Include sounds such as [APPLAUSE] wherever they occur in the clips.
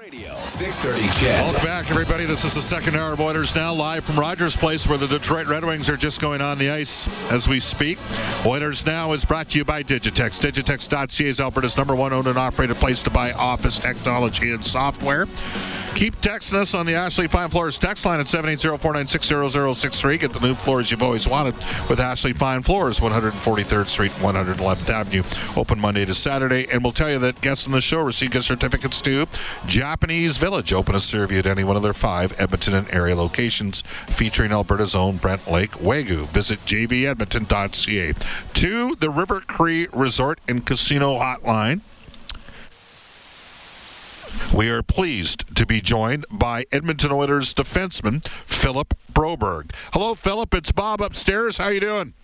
Radio, 630 CHED. Welcome back, everybody. This is the second hour of Oilers Now, live from Rogers Place, where the Detroit Red Wings are just going on the ice as we speak. Oilers Now is brought to you by Digitex. Digitex.ca is Alberta's number one owned and operated place to buy office technology and software. Keep texting us on the Ashley Fine Floors text line at 780-496-0063. Get the new floors you've always wanted with Ashley Fine Floors, 143rd Street, 111th Avenue. Open Monday to Saturday. And we'll tell you that guests on the show receive gift certificates to Japanese Village. Open a survey at any one of their five Edmonton and area locations featuring Alberta's own Brant Lake Wagyu. Visit jvedmonton.ca. To the River Cree Resort and Casino Hotline. We are pleased to be joined by Edmonton Oilers defenseman Philip Broberg. Hello, Philip. It's Bob upstairs. How you doing?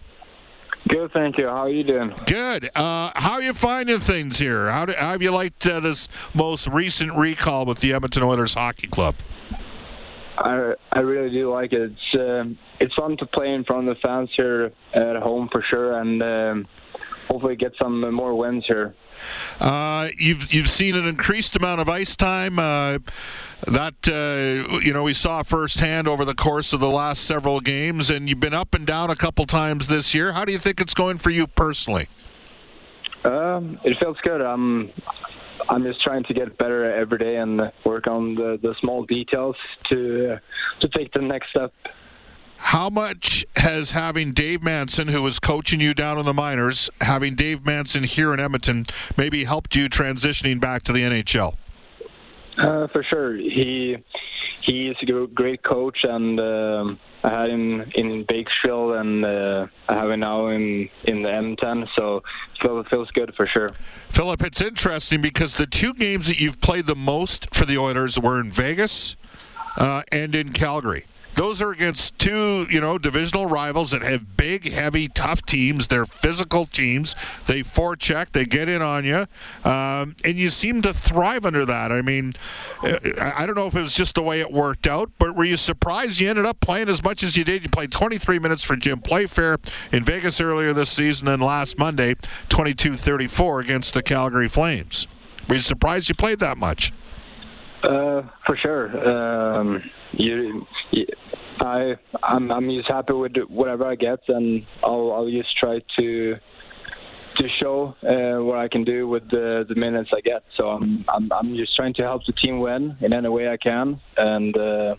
Good, thank you. How are you doing? Good. Uh, how are you finding things here? How, do, how have you liked uh, this most recent recall with the Edmonton Oilers Hockey Club? I I really do like it. It's um, it's fun to play in front of the fans here at home for sure, and um, hopefully get some more wins here. Uh, you've you've seen an increased amount of ice time. Uh, that uh, you know we saw firsthand over the course of the last several games, and you've been up and down a couple times this year. How do you think it's going for you personally? Um, it feels good. I'm I'm just trying to get better every day and work on the, the small details to to take the next step. How much has having Dave Manson, who was coaching you down in the minors, having Dave Manson here in Edmonton, maybe helped you transitioning back to the NHL? Uh, for sure, he he is a great coach, and um, I had him in Bakersfield, and uh, I have him now in in Edmonton. So it feels good for sure. Philip, it's interesting because the two games that you've played the most for the Oilers were in Vegas uh, and in Calgary those are against two, you know, divisional rivals that have big, heavy, tough teams. They're physical teams. They forecheck, they get in on you, um, and you seem to thrive under that. I mean, I don't know if it was just the way it worked out, but were you surprised you ended up playing as much as you did? You played 23 minutes for Jim Playfair in Vegas earlier this season, and last Monday, 22-34 against the Calgary Flames. Were you surprised you played that much? Uh, for sure. Um, you, you, I, I'm, I'm just happy with whatever I get, and I'll, I'll just try to to show uh, what I can do with the, the minutes I get. So I'm, I'm, I'm just trying to help the team win in any way I can, and. Uh,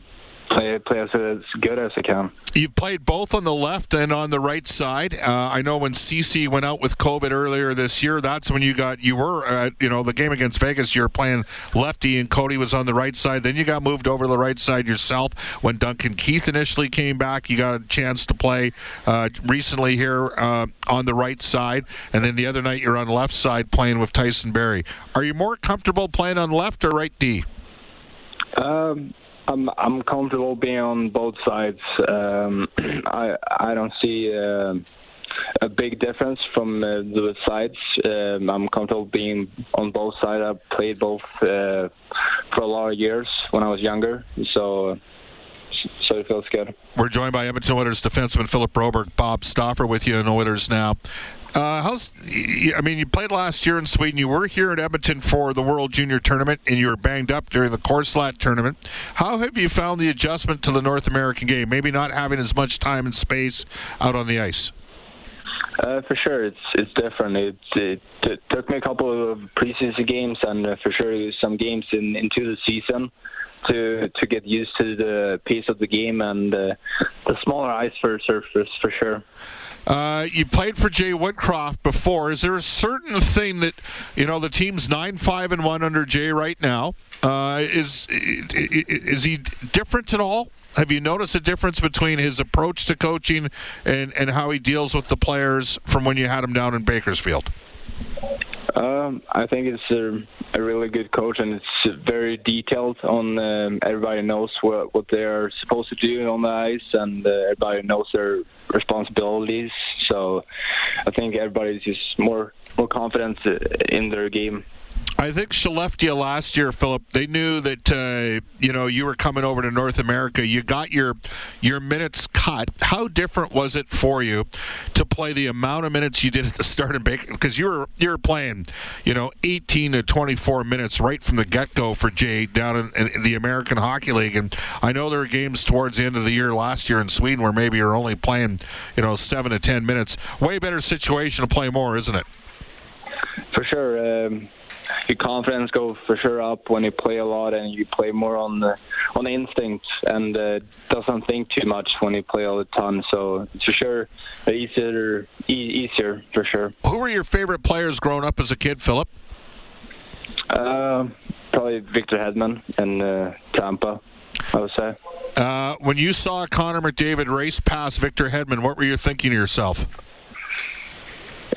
play play as, as good as I can. You've played both on the left and on the right side. Uh, I know when Ceci went out with COVID earlier this year, that's when you got you were at you know the game against Vegas. You were playing lefty and Cody was on the right side. Then you got moved over to the right side yourself. When Duncan Keith initially came back, you got a chance to play uh, recently here uh, on the right side, and then the other night you're on the left side playing with Tyson Barrie. Are you more comfortable playing on left or right D? Um, I'm I'm comfortable being on both sides. Um, [CLEARS THROAT] I I don't see uh, a big difference from uh, the sides. Um, I'm comfortable being on both sides. I played both uh, for a lot of years when I was younger, so so it feels good. We're joined by Edmonton Oilers defenseman Philip Broberg, Bob Stauffer with you in Oilers now. Uh, how's I mean, you played last year in Sweden. You were here in Edmonton for the World Junior Tournament, and you were banged up during the Corslat tournament. How have you found the adjustment to the North American game? Maybe not having as much time and space out on the ice. Uh, for sure, it's it's different. It, it, it, took me a couple of preseason games and uh, for sure some games in, into the season to to get used to the pace of the game and uh, the smaller ice for surface for sure. Uh, you played for Jay Woodcroft before. Is there a certain thing that you know the team's nine five and one under Jay right now? Uh, is is he different at all? Have you noticed a difference between his approach to coaching and, and how he deals with the players from when you had him down in Bakersfield? Um, I think it's a, a, really good coach, and it's very detailed. On um, everybody knows what what they are supposed to do on the ice, and uh, everybody knows their responsibilities. So I think everybody's just more more confident in their game. I think Skellefteå last year, Philip, they knew that uh, you know you were coming over to North America. You got your your minutes cut. How different was it for you to play the amount of minutes you did at the start of Baker? Because you were you were playing, you know, 18 to 24 minutes right from the get go for Jay down in, in, the American Hockey League. And I know there were games towards the end of the year last year in Sweden where maybe you're only playing, you know, seven to 10 minutes. Way better situation to play more, isn't it? For sure. Um your confidence go for sure up when you play a lot and you play more on the on the instinct and uh, doesn't think too much when you play all the time. So it's for sure easier e- easier for sure. Who were your favorite players growing up as a kid, Philip? Uh, probably Victor Hedman and uh, Tampa. I would say. Uh, when you saw Connor McDavid race past Victor Hedman, what were you thinking to yourself?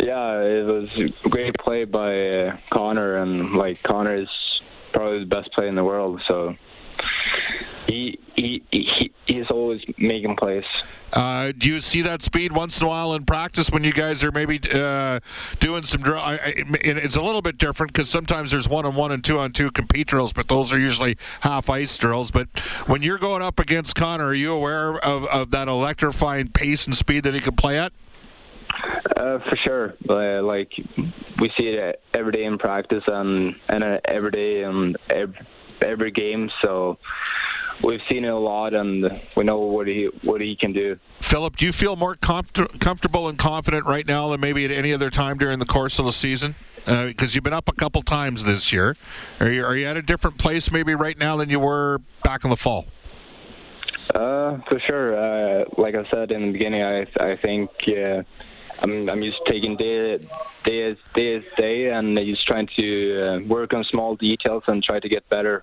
Yeah, it was a great play by uh, Connor, and like Connor is probably the best player in the world. So he he, he he's always making plays. Uh, do you see that speed once in a while in practice when you guys are maybe uh, doing some drill? it's a little bit different because sometimes there's one on one and two on two compete drills, but those are usually half ice drills. But when you're going up against Connor, are you aware of, of that electrifying pace and speed that he can play at? Uh, for sure, uh, like we see it every day in practice and and uh, every day in every, every game. So we've seen it a lot, and we know what he what he can do. Philip, do you feel more comfort- comfortable and confident right now than maybe at any other time during the course of the season? Because uh, you've been up a couple times this year. Are you, are you at a different place maybe right now than you were back in the fall? Uh, for sure. Uh, like I said in the beginning, I I think uh, I'm I'm just taking day day day as day and just trying to uh, work on small details and try to get better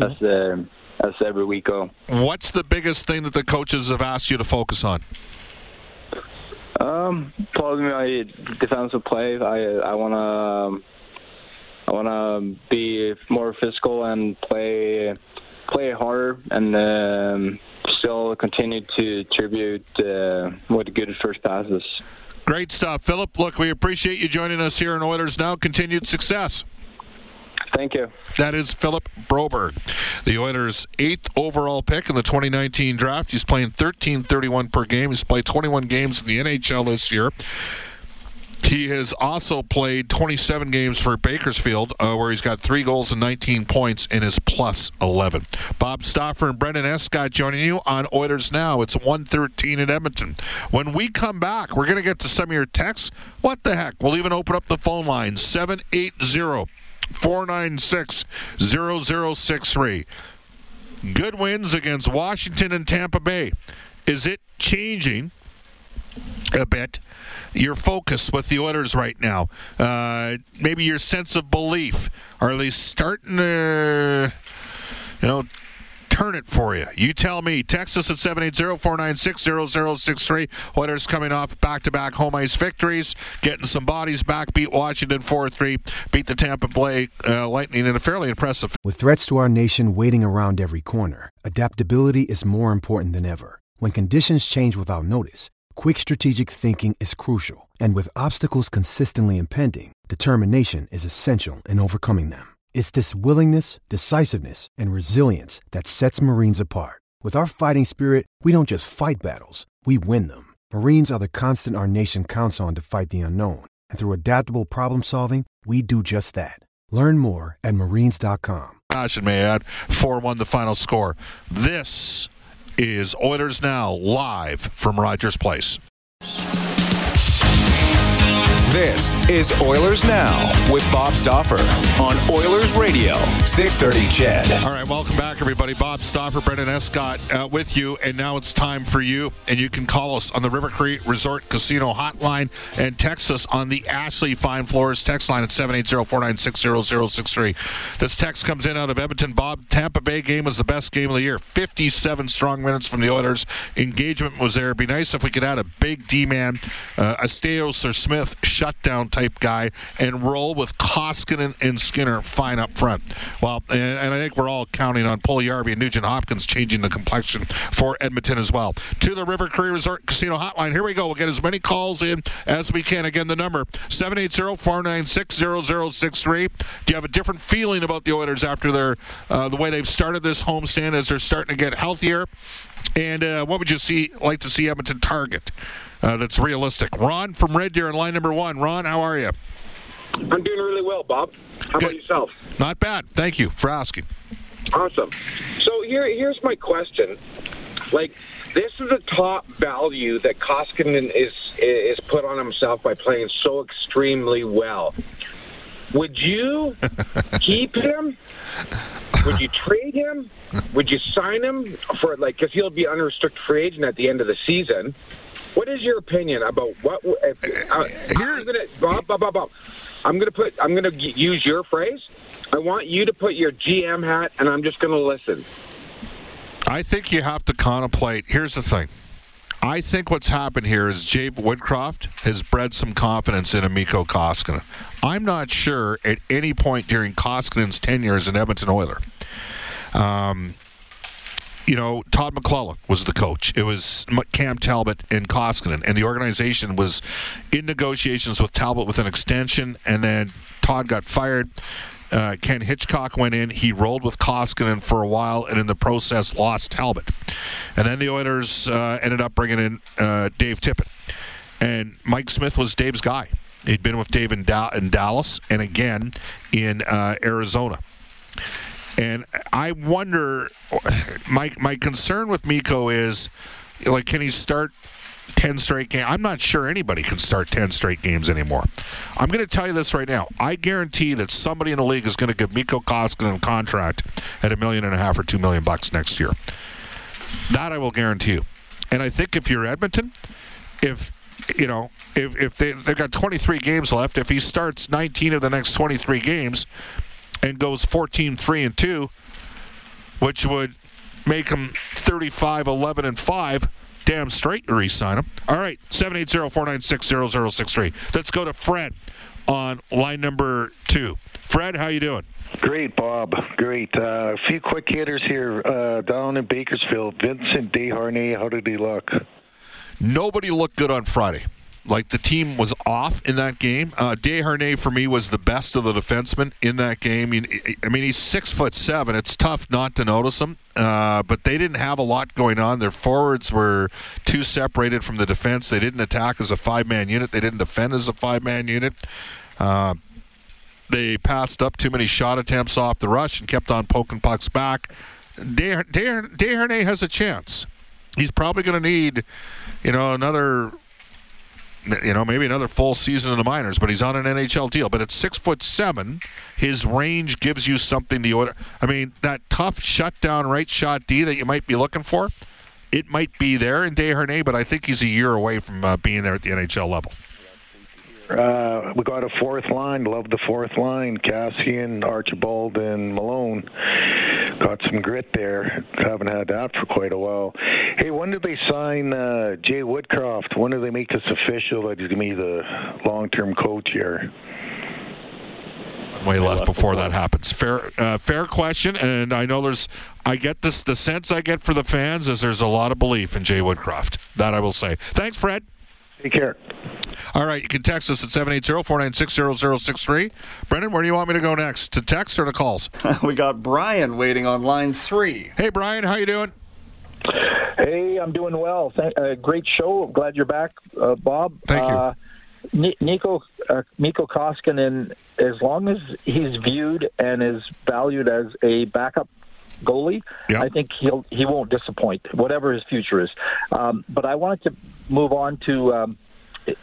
as uh, as every week go. What's the biggest thing that the coaches have asked you to focus on? Um, probably my defensive play. I I want to I want to be more physical and play play harder and um, still continue to tribute uh, with good first passes. Great stuff. Philip, look, we appreciate you joining us here in Oilers Now. Continued success. Thank you. That is Philip Broberg, the Oilers' eighth overall pick in the 2019 draft. He's playing 13.31 per game. He's played 21 games in the NHL this year. He has also played 27 games for Bakersfield, uh, where he's got three goals and 19 points and is plus 11. Bob Stauffer and Brendan Escott joining you on Oilers Now. It's 113 in Edmonton. When we come back, we're going to get to some of your texts. What the heck? We'll even open up the phone line 780 496 0063. Good wins against Washington and Tampa Bay. Is it changing a bit? your focus with the Oilers right now? Uh, maybe your sense of belief. Are they starting to, you know, turn it for you? You tell me. Text us at 780-496-0063. Oilers coming off back-to-back home ice victories, getting some bodies back, beat Washington 4-3, beat the Tampa Bay uh, Lightning in a fairly impressive. With threats to our nation waiting around every corner, adaptability is more important than ever. When conditions change without notice, Quick strategic thinking is crucial, and with obstacles consistently impending, determination is essential in overcoming them. It's this willingness, decisiveness, and resilience that sets Marines apart. With our fighting spirit, we don't just fight battles, we win them. Marines are the constant our nation counts on to fight the unknown. And through adaptable problem solving, we do just that. Learn more at marines.com. Caution may add 4 1 the final score. This is Oilers Now live from Rogers Place. This is Oilers Now with Bob Stauffer on Oilers Radio, 630 CHED. All right, welcome back, everybody. Bob Stauffer, Brendan Escott uh, with you, and now it's time for you. And you can call us on the River Cree Resort Casino hotline and text us on the Ashley Fine Floors text line at 780-496-0063. This text comes in out of Edmonton. Bob, Tampa Bay game was the best game of the year. 57 strong minutes from the Oilers. Engagement was there. It'd be nice if we could add a big D-man, uh, Asteos or Smith, shutdown type guy and roll with Koskinen and Skinner fine up front. Well, and, and I think we're all counting on Puljujarvi and Nugent Hopkins changing the complexion for Edmonton as well. To the River Cree Resort Casino Hotline. Here we go. We'll get as many calls in as we can. Again, the number 780-496-0063. Do you have a different feeling about the Oilers after their uh, the way they've started this homestand as they're starting to get healthier? And uh, what would you see like to see Edmonton target? uh, that's realistic. Ron from Red Deer in line number one. Ron, how are you? I'm doing really well, Bob. How Good. about yourself? Not bad. Thank you for asking. Awesome. So here, here's my question. Like, this is a top value that Koskinen is is put on himself by playing so extremely well. Would you [LAUGHS] keep him? Would you trade him? Would you sign him for like? Because he'll be unrestricted free agent at the end of the season. What is your opinion about what? If, uh, I'm gonna Bob, Bob, Bob, Bob. I'm gonna put. I'm gonna g- use your phrase. I want you to put your GM hat, and I'm just gonna listen. I think you have to contemplate. Here's the thing. I think what's happened here is Jay Woodcroft has bred some confidence in Amiko Koskinen. I'm not sure at any point during Koskinen's tenure as an Edmonton Oiler. Um, you know, Todd McLellan was the coach. It was Cam Talbot and Koskinen, and the organization was in negotiations with Talbot with an extension, and then Todd got fired. Uh, Ken Hitchcock went in. He rolled with Koskinen for a while, and in the process, lost Talbot. And then the Oilers uh, ended up bringing in uh, Dave Tippett, and Mike Smith was Dave's guy. He'd been with Dave in, da- in Dallas, and again in uh, Arizona. And I wonder, my my concern with Mikko is, like, can he start ten straight games? I'm not sure anybody can start ten straight games anymore. I'm going to tell you this right now. I guarantee that somebody in the league is going to give Mikko Koskinen a contract at a million and a half or two million bucks next year. That I will guarantee you. And I think if you're Edmonton, if you know, if if they they've got 23 games left, if he starts 19 of the next 23 games and goes 14 3 and 2 which would make him 35 11 and 5 damn straight you re-sign him all right 780-496-0063 let's go to fred on line number two fred how you doing Great, Bob. Great. Uh, a few quick hitters here uh, down in Bakersfield. Vincent Desharnais, how did he look? nobody looked good on friday like the team was off in that game. Uh, Desharnais for me was the best of the defensemen in that game. I mean, he's six foot seven. It's tough not to notice him, uh, but they didn't have a lot going on. Their forwards were too separated from the defense. They didn't attack as a five man unit. They didn't defend as a five man unit. Uh, they passed up too many shot attempts off the rush and kept on poking pucks back. Desharnais has a chance. He's probably going to need, you know, another you know, maybe another full season in the minors, but he's on an NHL deal. But at six foot seven, his range gives you something to order. I mean, that tough shutdown right shot D that you might be looking for, it might be there in Day Desharnais, but I think he's a year away from uh, being there at the NHL level. Uh, we got a fourth line. Love the fourth line. Kassian, Archibald, and Malone. Got some grit there. Haven't had that for quite a while. Hey, when did they sign uh, Jay Woodcroft? When do they make this official that he's going to be the long-term coach here? Way left before that happens. Fair, uh, fair question, and I know there's. I get this. The sense I get for the fans is there's a lot of belief in Jay Woodcroft. That I will say. Thanks, Fred. Take care. All right, you can text us at 780-496-0063. Brendan, where do you want me to go next? To text or to calls? [LAUGHS] we got Brian waiting on line three. Hey, Brian, how you doing? Hey, I'm doing well. Thank, uh, great show. Glad you're back, uh, Bob. Thank you. Uh, Ni- Nico uh, Mikko Koskinen, as long as he's viewed and is valued as a backup goalie, I think he'll he won't disappoint, whatever his future is. Um, but I wanted to move on to um,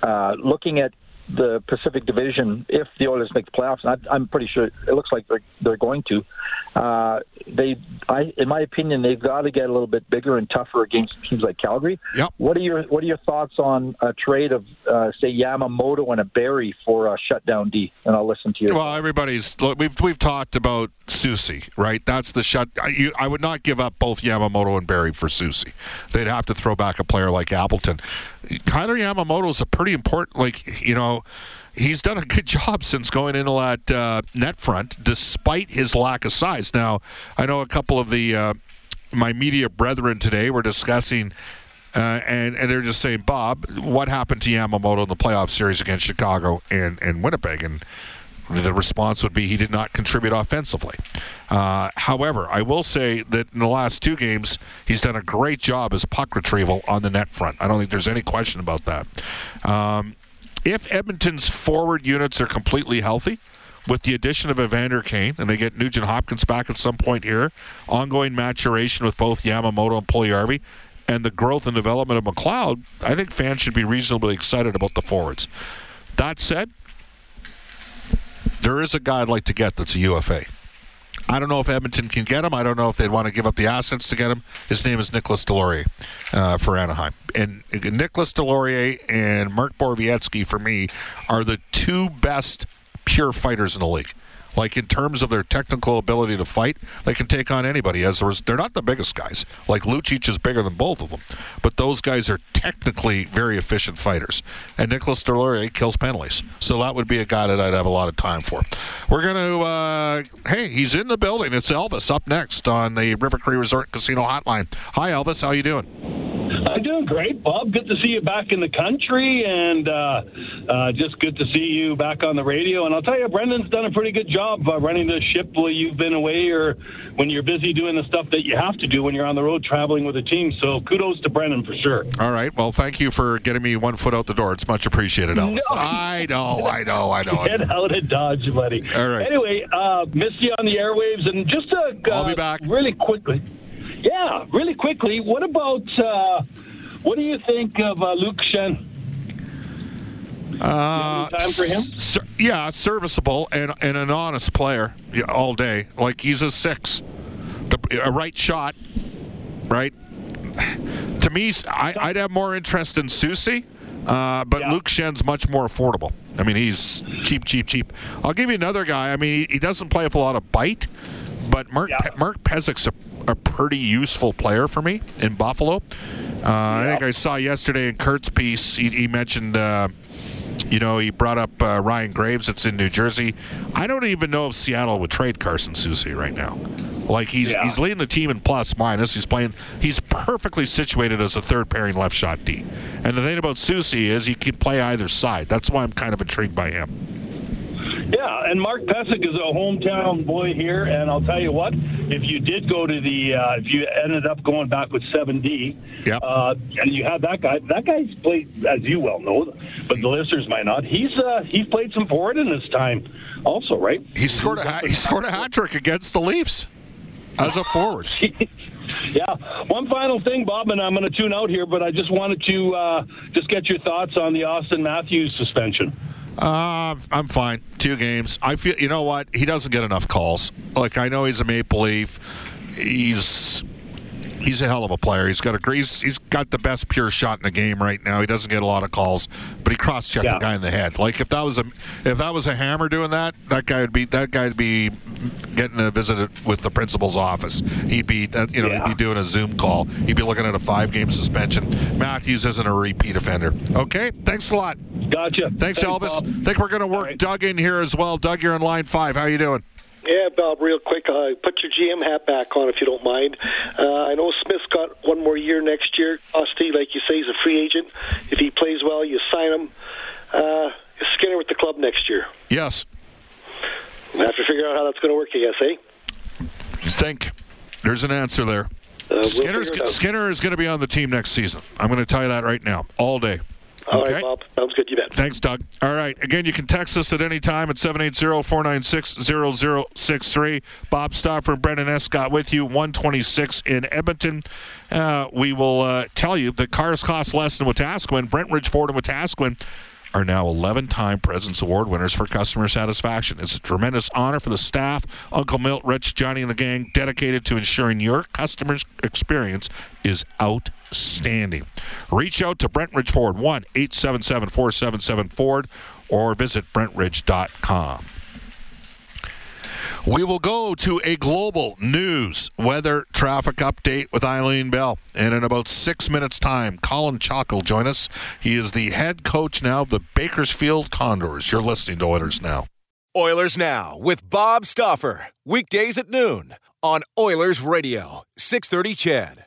uh, looking at the Pacific Division. If the Oilers make the playoffs, and I, I'm pretty sure it looks like they're they're going to. Uh, they, I, in my opinion, they've got to get a little bit bigger and tougher against teams like Calgary. Yep. What are your What are your thoughts on a trade of uh, say Yamamoto and a Barrie for a shutdown D? And I'll listen to you. Well, everybody's look. We've we've talked about Soucy, right? That's the shut. I, you, I would not give up both Yamamoto and Barrie for Soucy. They'd have to throw back a player like Appleton. Kailer Yamamoto is a pretty important. Like you know, he's done a good [LAUGHS] job since going into that uh, net front, despite his lack of size. Now, I know a couple of the uh, my media brethren today were discussing. Uh, and, and they're just saying, Bob, what happened to Yamamoto in the playoff series against Chicago and, and Winnipeg? And the response would be he did not contribute offensively. Uh, however, I will say that in the last two games, he's done a great job as puck retrieval on the net front. I don't think there's any question about that. Um, if Edmonton's forward units are completely healthy, with the addition of Evander Kane, and they get Nugent Hopkins back at some point here, ongoing maturation with both Yamamoto and Puljujärvi, and the growth and development of McLeod, I think fans should be reasonably excited about the forwards. That said, there is a guy I'd like to get that's a UFA. I don't know if Edmonton can get him. I don't know if they'd want to give up the assets to get him. His name is Nicolas Deslauriers uh, for Anaheim. And Nicolas Deslauriers and Mark Borowiecki, for me, are the two best pure fighters in the league. Like in terms of their technical ability to fight, they can take on anybody. As there was, they're not the biggest guys. Like Lucic is bigger than both of them, but those guys are technically very efficient fighters. And Nicolas Deslauriers kills penalties, so that would be a guy that I'd have a lot of time for. We're gonna, uh, hey, he's in the building. It's Elvis up next on the River Cree Resort Casino Hotline. Hi, Elvis. How you doing? Great, Bob. Good to see you back in the country, and uh, uh, just good to see you back on the radio. And I'll tell you, Brendan's done a pretty good job uh, running the ship while you've been away, or when you're busy doing the stuff that you have to do when you're on the road traveling with a team. So kudos to Brendan for sure. All right. Well, thank you for getting me one foot out the door. It's much appreciated, Elvis. No. I know, I know, I know. Get out of Dodge, buddy. All right. Anyway, uh, missed you on the airwaves, and just to, uh, I'll be back. really quickly. Yeah, really quickly. What about uh, what do you think of uh, Luke Schenn? Uh, time for him? ser- yeah, serviceable and, and an honest player yeah, all day. Like he's a six, the, a right shot, right. To me, I, I'd have more interest in Soucy, uh, but Luke Schenn's much more affordable. I mean, he's cheap, cheap, cheap. I'll give you another guy. I mean, he, he doesn't play with a lot of bite, but Mark Pe- Mark Pysyk's a, a pretty useful player for me in Buffalo. Uh, I think I saw yesterday in Kurt's piece, he, he mentioned. Uh, you know, he brought up uh, Ryan Graves. It's in New Jersey. I don't even know if Seattle would trade Carson Soucy right now. Like he's Yeah. he's leading the team in plus minus. He's playing. He's perfectly situated as a third pairing left shot D. And the thing about Soucy is he can play either side. That's why I'm kind of intrigued by him. And Mark Pysyk is a hometown boy here, and I'll tell you what, if you did go to the, uh, if you ended up going back with 7D, Yep. uh, and you had that guy, that guy's played, as you well know, but the listeners might not, he's uh, he's played some forward in his time also, right? He scored a he scored a hat trick against the Leafs as a forward. [LAUGHS] Yeah. One final thing, Bob, and I'm going to tune out here, but I just wanted to uh, just get your thoughts on the Auston Matthews suspension. Uh, I'm fine. Two games. I feel. You know what? He doesn't get enough calls. Like I know he's a Maple Leaf. He's he's a hell of a player. He's got a he's, he's got the best pure shot in the game right now. He doesn't get a lot of calls, but he cross checked Yeah. the guy in the head. Like if that was a if that was a hammer doing that, that guy would be that guy would be getting a visit with the principal's office. He'd be you know he'd be doing a Zoom call. He'd be looking at a five game suspension. Matthews isn't a repeat offender. Okay, thanks a lot. Gotcha. Thanks, Elvis. think we're going to work Doug in here as well. Doug, you're in line five. How you doing? Yeah, Bob, real quick, uh, put your GM hat back on if you don't mind. Uh, I know Smith's got one more year next year. Osti, like you say, he's a free agent. If he plays well, you sign him. Uh, Skinner with the club next year. Yes. We'll have to figure out how that's going to work, I guess, eh? Think. There's an answer there. Uh, we'll Skinner's, figure it out. Skinner is going to be on the team next season. I'm going to tell you that right now, all day. All okay? right, Bob. Sounds good. You bet. Thanks, Doug. All right. Again, you can text us at any time at 780-496-0063. Bob Stauffer and Brendan Escott with you, 126 in Edmonton. Uh, we will uh, tell you that cars cost less than Wetaskiwin. Brentridge Ford and Wetaskiwin are now 11-time President's Award winners for customer satisfaction. It's a tremendous honor for the staff, Uncle Milt, Rich, Johnny, and the gang, dedicated to ensuring your customer's experience is outstanding. Reach out to Brentridge Ford, 1-877-477-FORD, or visit brentridge.com. We will go to a global news weather traffic update with Eileen Bell. And in about six minutes' time, Colin Chaulk will join us. He is the head coach now of the Bakersfield Condors. You're listening to Oilers Now. Oilers Now with Bob Stauffer. Weekdays at noon on Oilers Radio, 630 CHED.